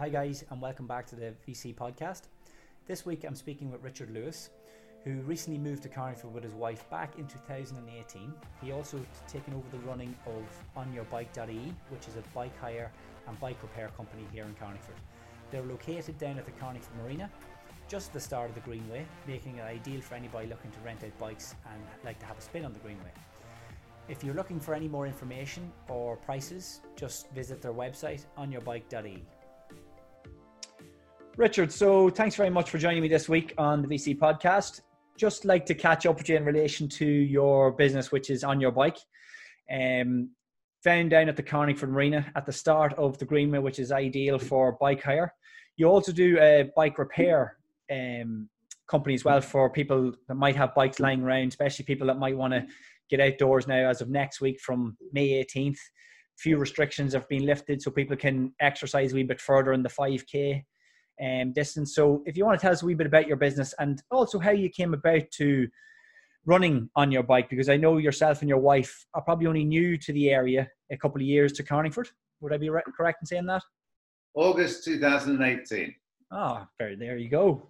Hi, guys, and welcome back to the VC podcast. This week I'm speaking with Richard Lewis, who recently moved to Carlingford with his wife back in 2018. He also taken over the running of OnYourBike.ie, which is a bike hire and bike repair company here in Carlingford. They're located down at the Carlingford Marina, just at the start of the Greenway, making it ideal for anybody looking to rent out bikes and like to have a spin on the Greenway. If you're looking for any more information or prices, just visit their website onyourbike.ie. Richard, so thanks very much for joining me this week on the VC podcast. Just like to catch up with you in relation to your business, which is on your bike. Um, found down at the Carlingford Marina at the start of the Greenway, which is ideal for bike hire. You also do a bike repair um, company as well for people that might have bikes lying around, especially people that might want to get outdoors now as of next week from May 18th. Few restrictions have been lifted so people can exercise a wee bit further in the 5K um, distance. So, if you want to tell us a wee bit about your business and also how you came about to running on your bike, because I know yourself and your wife are probably only new to the area a couple of years to Carlingford. Would I be right, correct in saying that? August 2018. Ah, oh, very there you go.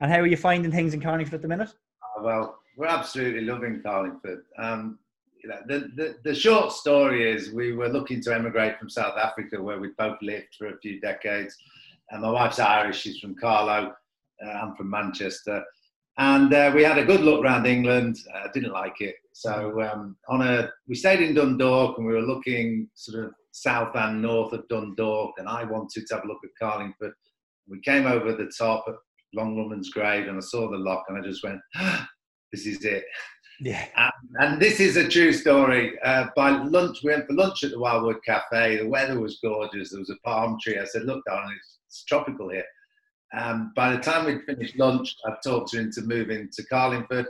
And how are you finding things in Carlingford at the minute? Uh, well, we're absolutely loving Carlingford. Um, you know, the, the, the short story is we were looking to emigrate from South Africa, where we both lived for a few decades. And my wife's Irish; she's from Carlow. Uh, I'm from Manchester, and uh, we had a good look around England. I uh, didn't like it, so um, on a we stayed in Dundalk, and we were looking sort of south and north of Dundalk, and I wanted to have a look at Carlingford. We came over the top at Long Woman's Grave, and I saw the lock, and I just went, ah, "This is it." Yeah. And, and this is a true story. Uh, by lunch, we went for lunch at the Wildwood Cafe. The weather was gorgeous. There was a palm tree. I said, "Look, darling, it's, it's tropical here." Um, by the time we'd finished lunch, I'd talked her into moving to Carlingford.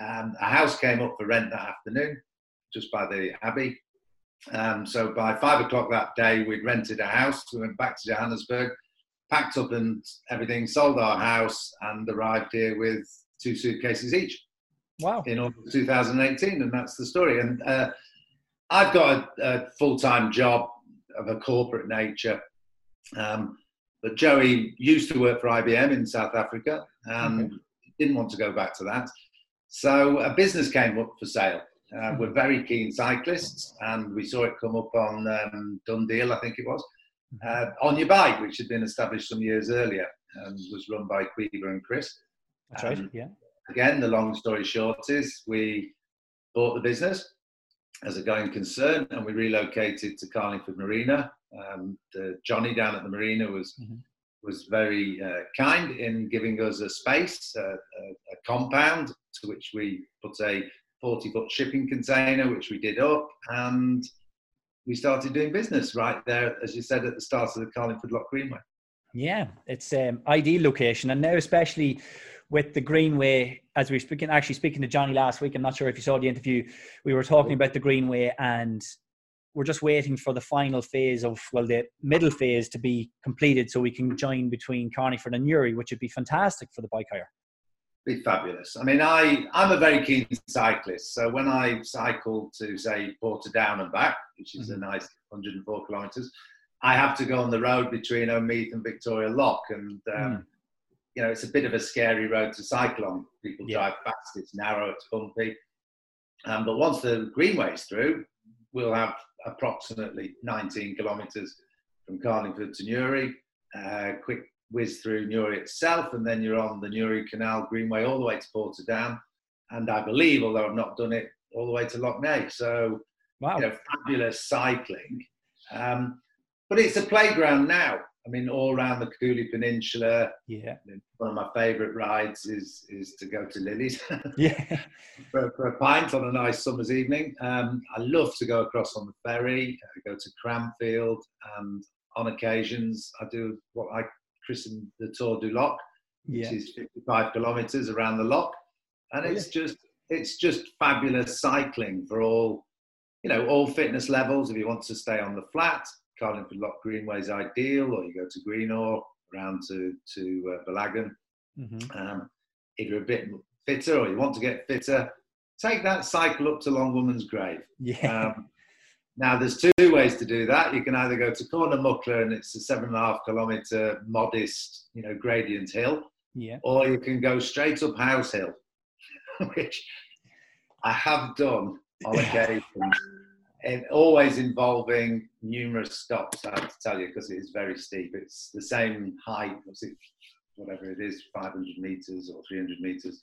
Um, a house came up for rent that afternoon, just by the Abbey. Um, so by five o'clock that day, we'd rented a house. We went back to Johannesburg, packed up and everything, sold our house, and arrived here with two suitcases each. Wow. In August 2018, and that's the story. And uh, I've got a, a full time job of a corporate nature. Um, but Joey used to work for IBM in South Africa and okay. didn't want to go back to that. So a business came up for sale. Uh, mm-hmm. we're very keen cyclists, and we saw it come up on um, DoneDeal, I think it was, mm-hmm. uh, on your bike, which had been established some years earlier and was run by Quiver and Chris. That's um, right. Yeah. Again, the long story short is we bought the business as a going concern, and we relocated to Carlingford Marina. Um, Johnny down at the marina was mm-hmm. was very uh, kind in giving us a space, uh, a, a, compound to which we put a 40 foot shipping container, which we did up, and we started doing business right there, as you said at the start of the Carlingford Lough Greenway. Yeah, it's um, ideal location, and now especially with the Greenway, as we were speaking, actually speaking to Johnny last week. I'm not sure if you saw the interview. We were talking about the Greenway, and we're just waiting for the final phase of well, the middle phase to be completed, so we can join between Carlingford and Newry, which would be fantastic for the bike hire be fabulous. I mean, I, I'm a very keen cyclist. So when I cycle to, say, Portadown and back, which is mm-hmm. a nice 104 kilometres, I have to go on the road between Omeath and Victoria Lock. And, um, mm. you know, it's a bit of a scary road to cycle on. People yeah. drive fast, it's narrow, it's bumpy. Um, but once the Greenway's through, we'll have approximately 19 kilometres from Carlingford to Newry. Uh, quick whiz through Newry itself, and then you're on the Newry Canal Greenway all the way to Portadown, and I believe, although I've not done it, all the way to Lough Neagh. So, wow. you know, fabulous cycling. Um, but it's a playground now. I mean, all around the Cooley Peninsula. Yeah. One of my favourite rides is is to go to Lily's. yeah. for, for, a pint on a nice summer's evening. Um, I love to go across on the ferry. I go to Cranfield, and on occasions I do what I christened the Tour du Loch, which yeah. is 55 kilometres around the lock, and oh, it's yeah. just it's just fabulous cycling for all you know all fitness levels. If you want to stay on the flat, Carlingford Lough Greenway is ideal, or you go to Greenore around to to uh, Ballagan. Mm-hmm. Um, if you're a bit fitter or you want to get fitter, take that cycle up to Long Woman's Grave. Yeah. Um, Now, there's two ways to do that. You can either go to Cornamucklagh and it's a seven and a half kilometre modest, you know, gradient hill, Yeah. or you can go straight up House Hill, which I have done on occasion, and always involving numerous stops. I have to tell you because it is very steep. It's the same height, whatever it is, 500 meters or 300 meters.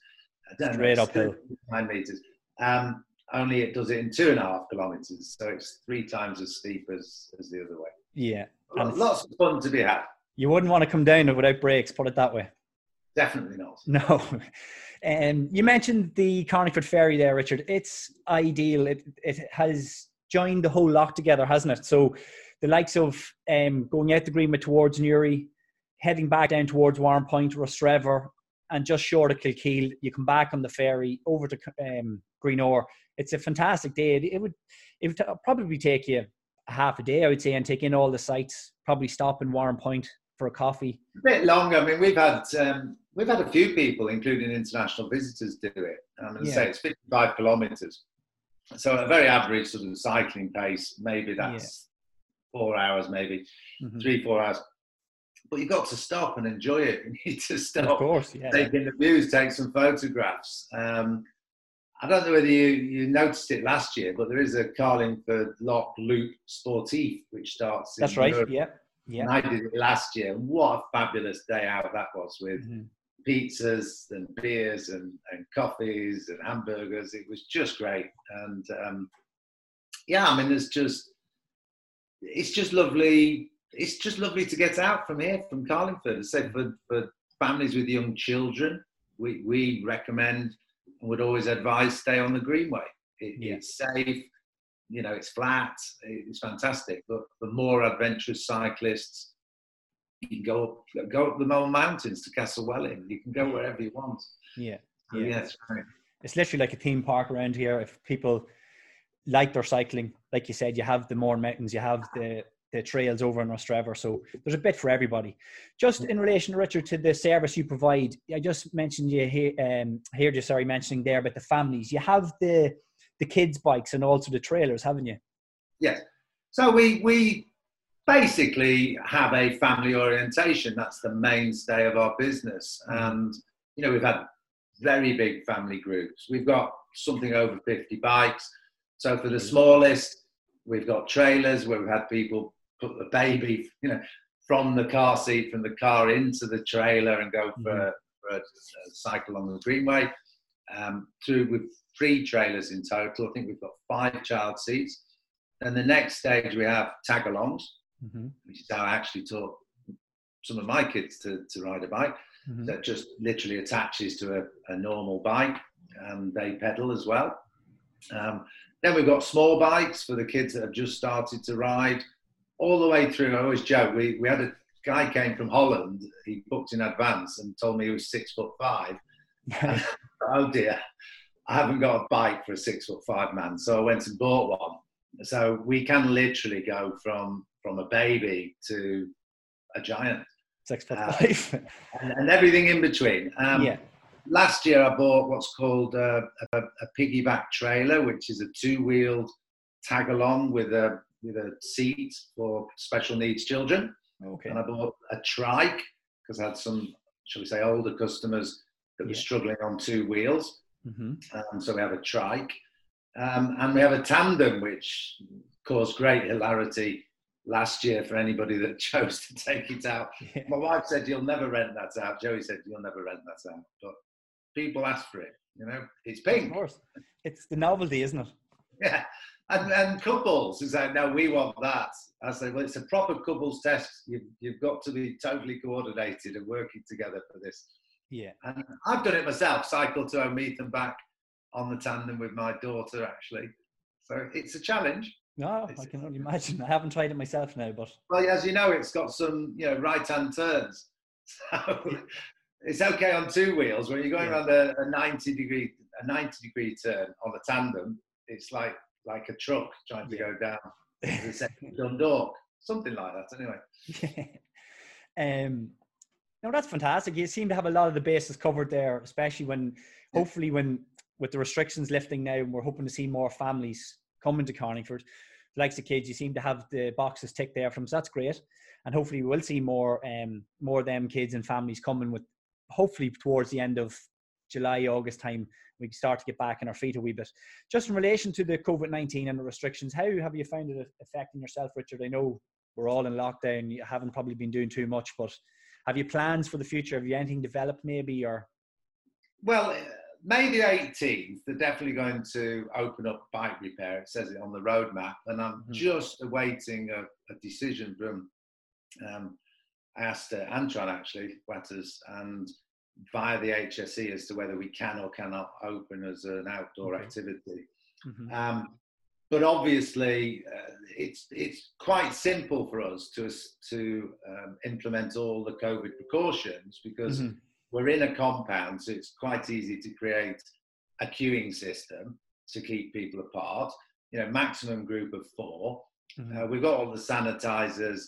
I don't Straight know, uphill. nine meters. Um, only it does it in two and a half kilometers, so it's three times as steep as, as the other way. Yeah. And Lots of fun to be had. You wouldn't want to come down without brakes. put it that way. Definitely not. No. Um, you mentioned the Carlingford Ferry there, Richard. It's ideal. It, it has joined the whole lot together, hasn't it? So the likes of um, going out the Greenway towards Newry, heading back down towards Warrenpoint, Rostrevor, and just short of Kilkeel, you come back on the ferry over to um, Greenore. It's a fantastic day. It, it would it would probably take you a half a day, I would say, and take in all the sites. Probably stop in Warrenpoint for a coffee. A bit longer. I mean, we've had um, we've had a few people, including international visitors, do it. I'm going to say it's 55 kilometres, so a very average sort of cycling pace. Maybe that's four hours, maybe Mhm. three, four hours. But you've got to stop and enjoy it. You need to stop, Of course, yeah. take in the views, take some photographs. Um, I don't know whether you, you noticed it last year, but there is a Carlingford Lough Loop Sportif, which starts. That's right. Europe. Yeah. Yeah. And I did it last year. What a fabulous day out that was with Mhm. Pizzas and beers and, and coffees and hamburgers. It was just great. And um, yeah, I mean, there's just, it's just lovely. It's just lovely to get out from here, from Carlingford. I say for, for families with young children, we, we recommend and would always advise stay on the Greenway. It, Yeah. It's safe, you know, it's flat, it's fantastic. But for more adventurous cyclists, you can go up, go up the Mourne Mountains to Castlewellan. You can go wherever you want. Yeah. So, Yeah. yeah, it's great. It's literally like a theme park around here. If people like their cycling, like you said, you have the Mourne Mountains, you have the the trails over in Rostrevor. So there's a bit for everybody. Just in relation, Richard, to the service you provide, I just mentioned you here, um, heard you sorry mentioning there about the families. You have the the kids' bikes and also the trailers, haven't you? Yes. So we we basically have a family orientation. That's the mainstay of our business, hmm. and you know we've had very big family groups. We've got something over fifty bikes. So for the hmm. smallest, we've got trailers where we've had people put the baby, you know, from the car seat from the car into the trailer and go hmm. for, a, for a, a cycle on the greenway. Um, through with three trailers in total. I think we've got five child seats. Then the next stage we have tag-alongs, Mm-hmm. which is how I actually taught some of my kids to, to ride a bike. Mm-hmm. That just literally attaches to a, a normal bike and they pedal as well. Um, then we've got small bikes for the kids that have just started to ride. All the way through, I always joke, we, we had a guy came from Holland, he booked in advance and told me he was six foot five. oh dear, I haven't got a bike for a six foot five man. So I went and bought one. So we can literally go from from a baby to a giant Six foot Uh, five. and, and everything in between. Um, yeah. Last year I bought what's called a, a, a piggyback trailer, which is a two-wheeled tag along with a with a seat for special needs children. Okay. And I bought a trike because I had some, shall we say, older customers that were struggling on two wheels. Mm-hmm. Um, so we have a trike. Um, and we have a tandem, which caused great hilarity last year for anybody that chose to take it out. Yeah. My wife said, You'll never rent that out. Joey said, You'll never rent that out. But people ask for it. You know, it's pink. Of course. It's the novelty, isn't it? Yeah. And, and couples is like, No, we want that. I say, Well, it's a proper couples test. You've, you've got to be totally coordinated and working together for this. Yeah. And I've done it myself, cycle to Omeath and back on the tandem with my daughter, actually. So it's a challenge. No, I can only imagine. I haven't tried it myself now, but Well, as you know, it's got some, you know, right-hand turns. So it's okay on two wheels. When you're going Yeah. around a, a 90 degree, a 90 degree turn on a tandem, it's like like a truck trying to Yeah. go down the second Dundalk, something like that. Anyway, um, no, that's fantastic. You seem to have a lot of the bases covered there, especially when, hopefully, when with the restrictions lifting now, and we're hoping to see more families coming to Carlingford. likes of kids, you seem to have the boxes ticked there from. So that's great, and hopefully we will see more um more of them kids and families coming with. Hopefully towards the end of July August time, we start to get back on our feet a wee bit. Just in relation to the COVID nineteen and the restrictions, how have you found it affecting yourself, Richard? I know we're all in lockdown. You haven't probably been doing too much, but have you plans for the future? Have you anything developed maybe or? Well, May the 18th, they're definitely going to open up bike repair. It says it on the roadmap, and I'm mm-hmm. just awaiting a, a decision from. Um, uh, Antron actually, Wetters, and via the HSE as to whether we can or cannot open as an outdoor activity. Mm-hmm. Um, but obviously, uh, it's it's quite simple for us to to um, implement all the COVID precautions because. We're in a compound, so it's quite easy to create a queuing system to keep people apart. You know, maximum group of 4 mm-hmm. uh, we've got all the sanitizers.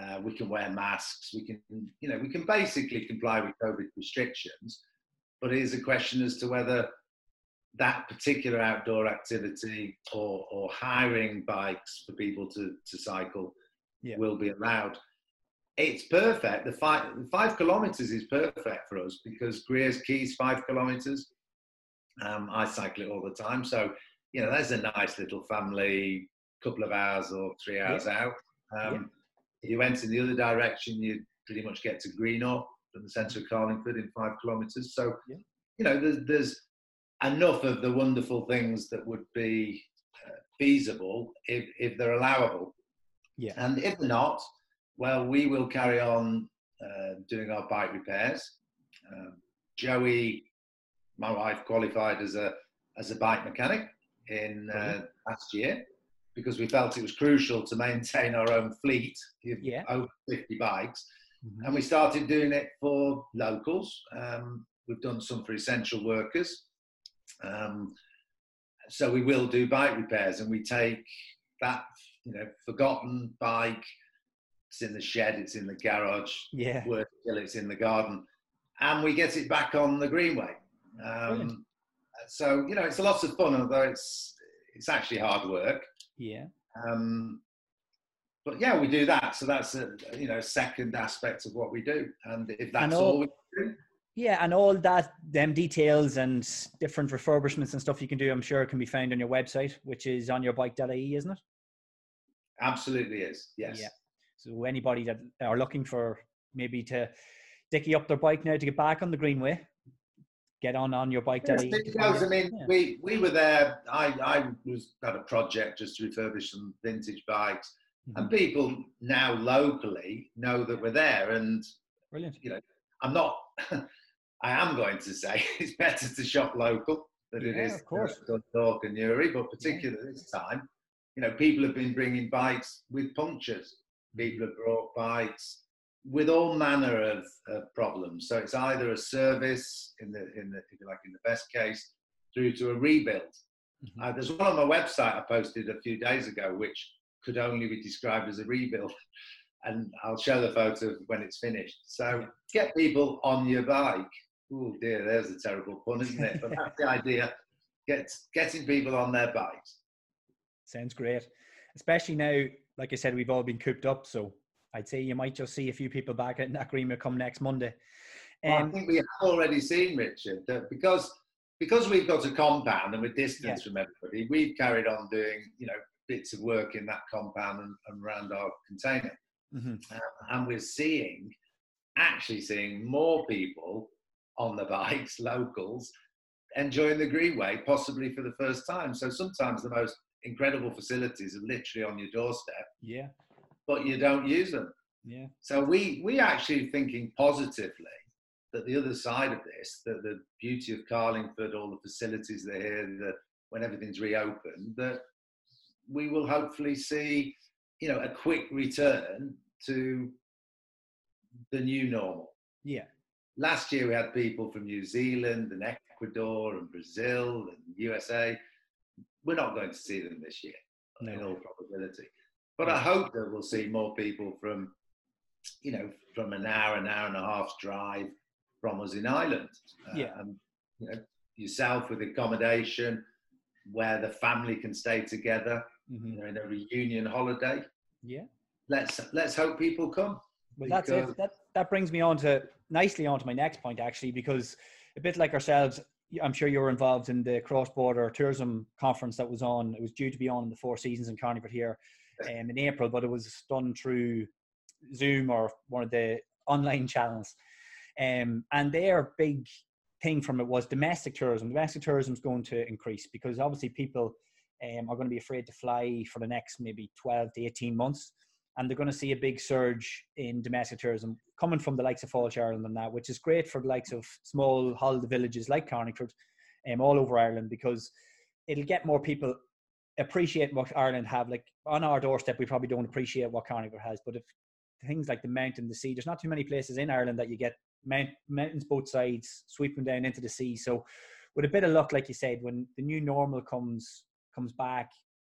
Uh, we can wear masks. We can, you know, we can basically comply with COVID restrictions. But it is a question as to whether that particular outdoor activity or, or hiring bikes for people to, to cycle yeah. will be allowed it's perfect. The five, five kilometers is perfect for us because Greer's Quay's five kilometers. Um, I cycle it all the time, so you know there's a nice little family couple of hours or three hours yeah. out. Um, yeah. You went in the other direction, you'd pretty much get to Greenore from the centre of Carlingford in five kilometres. So yeah. you know there's, there's enough of the wonderful things that would be uh, feasible if, if they're allowable. Yeah. And if not, well, we will carry on uh, doing our bike repairs. Um, Joey, my wife, qualified as a as a bike mechanic in uh, last year because we felt it was crucial to maintain our own fleet of yeah. over 50 bikes. Mm-hmm. And we started doing it for locals. Um, we've done some for essential workers. Um, so we will do bike repairs and we take that, you know, forgotten bike it's in the shed, it's in the garage, yeah, work till it's in the garden, and we get it back on the greenway. Um, so you know, it's a lot of fun, although it's it's actually hard work. Yeah. Um, but yeah, we do that. So that's a you know second aspect of what we do, and if that's and all, all we do. Yeah, and all that, them details and different refurbishments and stuff you can do, I'm sure can be found on your website, which is on yourbike.ie, isn't it? Absolutely is. Yes. Yeah. So anybody that are looking for maybe to dicky up their bike now to get back on the greenway, get on on your bike. Yes, because, I mean, yeah. we we were there. I I was had a project just to refurbish some vintage bikes, mm-hmm. and people now locally know that we're there. And brilliant. You know, I'm not. I am going to say it's better to shop local than yeah, it is of course. Dundalk and Newry, but particularly yeah. this time, you know, people have been bringing bikes with punctures people have brought bikes with all manner of, of, problems. So it's either a service in the in the if you like in the best case through to a rebuild. Mm-hmm. Uh, there's one on my website I posted a few days ago which could only be described as a rebuild. And I'll show the photo when it's finished. So get people on your bike. Oh dear, there's a terrible pun, isn't it? But that's the idea. Get getting people on their bikes. Sounds great. Especially now like I said, we've all been cooped up. So I'd say you might just see a few people back at Nagrima come next Monday. Um, well, I think we have already seen, Richard, that because because we've got a compound and we're distant yeah. from everybody, we've carried on doing, you know, bits of work in that compound and, and around our container. Mm-hmm. Um, and we're seeing, actually seeing more people on the bikes, locals, enjoying the Greenway, possibly for the first time. So sometimes the most incredible facilities are literally on your doorstep. Yeah. But you don't use them. Yeah. So we we actually thinking positively that the other side of this, that the beauty of Carlingford, all the facilities that are here, that when everything's reopened, that we will hopefully see, you know, a quick return to the new normal. Yeah. Last year we had people from New Zealand and Ecuador and Brazil and USA we're not going to see them this year, no. in all probability. But I hope that we'll see more people from, you know, from an hour, an hour and a half drive from us in Ireland. Uh, yeah. And, you know, yourself with accommodation where the family can stay together. mm-hmm. you know, in a reunion holiday. Yeah. Let's let's hope people come. Well, that's it. That that brings me on to nicely on to my next point actually, because a bit like ourselves, I'm sure you were involved in the cross-border tourism conference that was on. It was due to be on in the Four Seasons in Carlingford here um, in April, but it was done through Zoom or one of the online channels. Um, and their big thing from it was domestic tourism. Domestic tourism is going to increase because obviously people um, are going to be afraid to fly for the next maybe 12 to 18 months. And they're going to see a big surge in domestic tourism coming from the likes of Fáilte Ireland and that, which is great for the likes of small holiday villages like Carlingford um, all over Ireland because it'll get more people appreciate what Ireland have. Like on our doorstep, we probably don't appreciate what Carlingford has. But if things like the mountain, the sea, there's not too many places in Ireland that you get mount, mountains both sides sweeping down into the sea. So with a bit of luck, like you said, when the new normal comes comes back,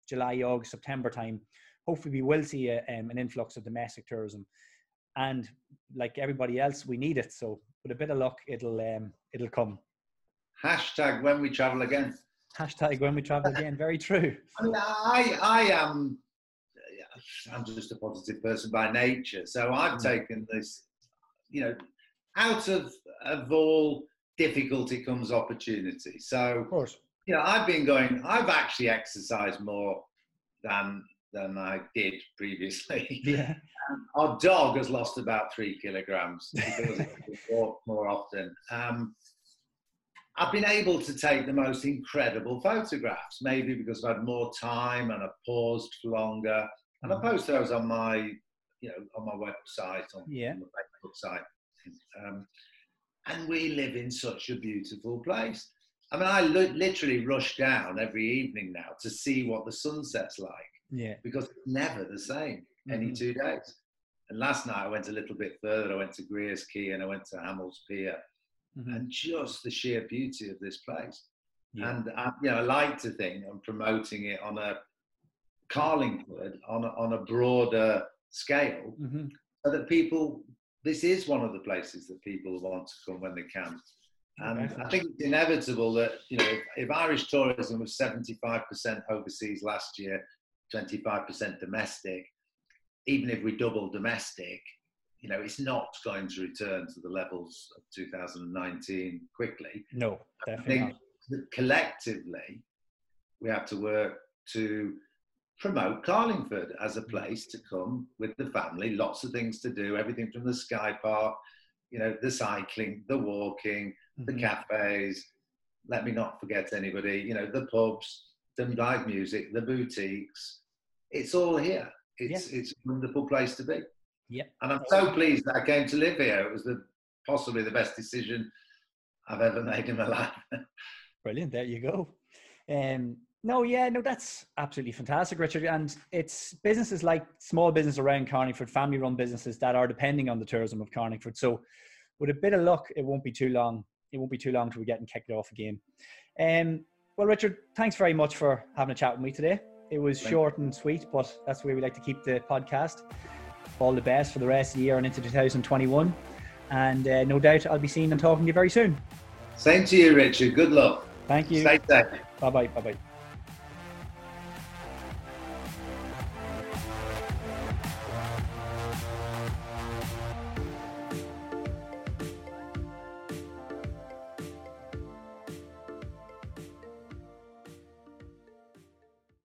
July, August, September time, hopefully we will see a, um, an influx of domestic tourism. And like everybody else, we need it. So with a bit of luck, it'll um, it'll come. Hashtag when we travel again. Hashtag when we travel again. Very true. I mean, I I am. I'm just a positive person by nature, so I've mm. taken this. You know, out of of all difficulty comes opportunity. So, of course, you know, I've been going. I've actually exercised more than than I did previously. Yeah. Our dog has lost about three kilograms because we walk more often. Um, I've been able to take the most incredible photographs, maybe because I've had more time and I've paused for longer. And I mm-hmm. post those on my, you know, on my website, on, yeah. on Facebook site. Um, and we live in such a beautiful place. I mean, I literally rush down every evening now to see what the sunset's like. Yeah. Because it's never the same any mm-hmm. two days. And last night I went a little bit further. I went to Greer's Quay and I went to Hamel's Pier mm-hmm. and just the sheer beauty of this place. Yeah. And I, uh, you know, I like to think I'm promoting it on a Carlingford on a, on a broader scale, mm-hmm. so that people. This is one of the places that people want to come when they can. And I think it's inevitable that you know if, if Irish tourism was 75% overseas last year, 25% domestic, even if we double domestic, you know, it's not going to return to the levels of 2019 quickly. No, definitely I think not. collectively, we have to work to promote Carlingford as a place to come with the family. Lots of things to do, everything from the Sky Park, you know, the cycling, the walking, mm-hmm. the cafes. Let me not forget anybody, you know, the pubs, the live music, the boutiques. It's all here. It's, yeah. it's a wonderful place to be. Yep. And I'm so pleased that I came to live here. It was the possibly the best decision I've ever made in my life. Brilliant. There you go. Um, no, yeah, no, that's absolutely fantastic, Richard. And it's businesses like small business around Carlingford, family run businesses that are depending on the tourism of Carlingford. So with a bit of luck, it won't be too long. It won't be too long till we getting kicked off again. Um, well, Richard, thanks very much for having a chat with me today. It was Thank short and sweet, but that's the way we like to keep the podcast all the best for the rest of the year and into 2021. And uh, no doubt I'll be seeing and talking to you very soon. Same to you, Richard. Good luck. Thank you. Stay safe. Bye bye. Bye bye.